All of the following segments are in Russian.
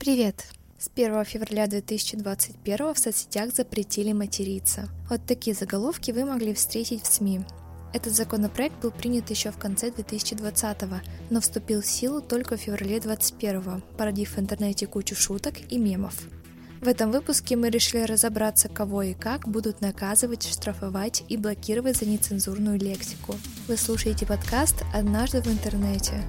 Привет! С 1 февраля 2021 в соцсетях запретили материться. Вот такие заголовки вы могли встретить в СМИ. Этот законопроект был принят еще в конце 2020 но вступил в силу только в феврале 2021 породив в интернете кучу шуток и мемов. В этом выпуске мы решили разобраться, кого и как будут наказывать, штрафовать и блокировать за нецензурную лексику. Вы слушаете подкаст «Однажды в интернете».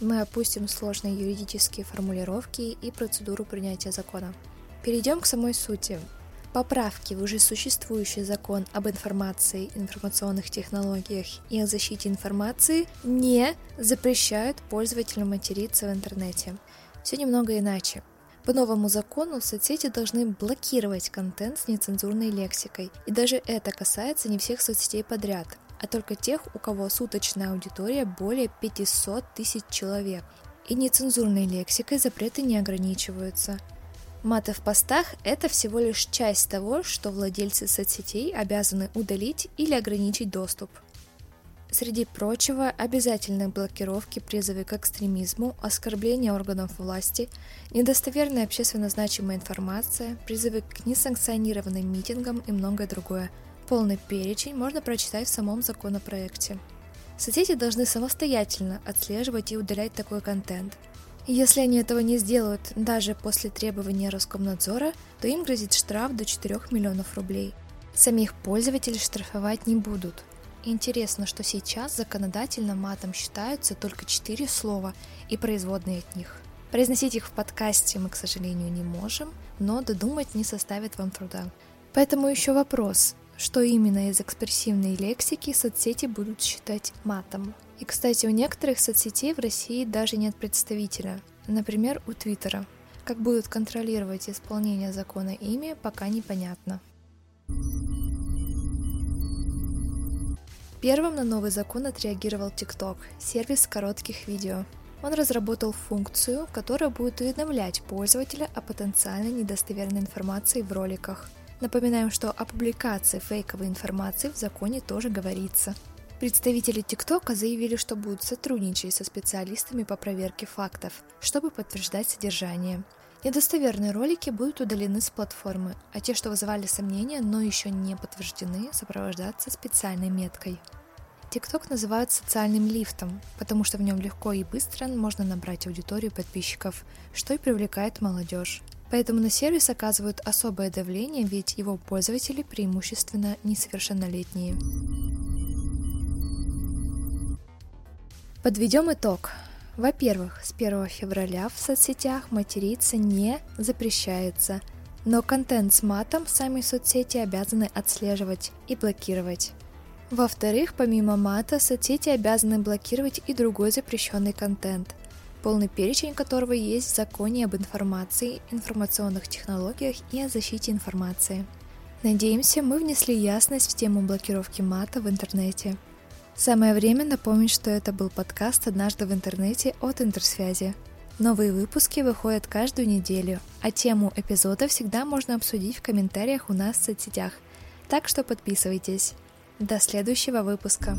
Мы опустим сложные юридические формулировки и процедуру принятия закона. Перейдем к самой сути. Поправки в уже существующий закон об информации, информационных технологиях и о защите информации не запрещают пользователям материться в интернете. Все немного иначе. По новому закону соцсети должны блокировать контент с нецензурной лексикой, и даже это касается не всех соцсетей подряд – а только тех, у кого суточная аудитория более 500 тысяч человек. И нецензурной лексикой запреты не ограничиваются. Маты в постах – это всего лишь часть того, что владельцы соцсетей обязаны удалить или ограничить доступ. Среди прочего, обязательные блокировки, призывы к экстремизму, оскорбления органов власти, недостоверная общественно значимая информация, призывы к несанкционированным митингам и многое другое – Полный перечень можно прочитать в самом законопроекте. Соцсети должны самостоятельно отслеживать и удалять такой контент. Если они этого не сделают даже после требования Роскомнадзора, то им грозит штраф до 4 миллионов рублей. Самих пользователей штрафовать не будут. Интересно, что сейчас законодательно матом считаются только 4 слова и производные от них. Произносить их в подкасте мы, к сожалению, не можем, но додумать не составит вам труда. Поэтому еще вопрос, что именно из экспрессивной лексики соцсети будут считать матом. И, кстати, у некоторых соцсетей в России даже нет представителя, например, у Твиттера. Как будут контролировать исполнение закона ими, пока непонятно. Первым на новый закон отреагировал TikTok, сервис коротких видео. Он разработал функцию, которая будет уведомлять пользователя о потенциально недостоверной информации в роликах – Напоминаем, что о публикации фейковой информации в законе тоже говорится. Представители ТикТока заявили, что будут сотрудничать со специалистами по проверке фактов, чтобы подтверждать содержание. Недостоверные ролики будут удалены с платформы, а те, что вызывали сомнения, но еще не подтверждены, сопровождаться специальной меткой. ТикТок называют социальным лифтом, потому что в нем легко и быстро можно набрать аудиторию подписчиков, что и привлекает молодежь. Поэтому на сервис оказывают особое давление, ведь его пользователи преимущественно несовершеннолетние. Подведем итог. Во-первых, с 1 февраля в соцсетях материться не запрещается, но контент с матом сами соцсети обязаны отслеживать и блокировать. Во-вторых, помимо мата, соцсети обязаны блокировать и другой запрещенный контент, полный перечень которого есть в законе об информации, информационных технологиях и о защите информации. Надеемся, мы внесли ясность в тему блокировки мата в интернете. Самое время напомнить, что это был подкаст «Однажды в интернете» от Интерсвязи. Новые выпуски выходят каждую неделю, а тему эпизода всегда можно обсудить в комментариях у нас в соцсетях. Так что подписывайтесь. До следующего выпуска.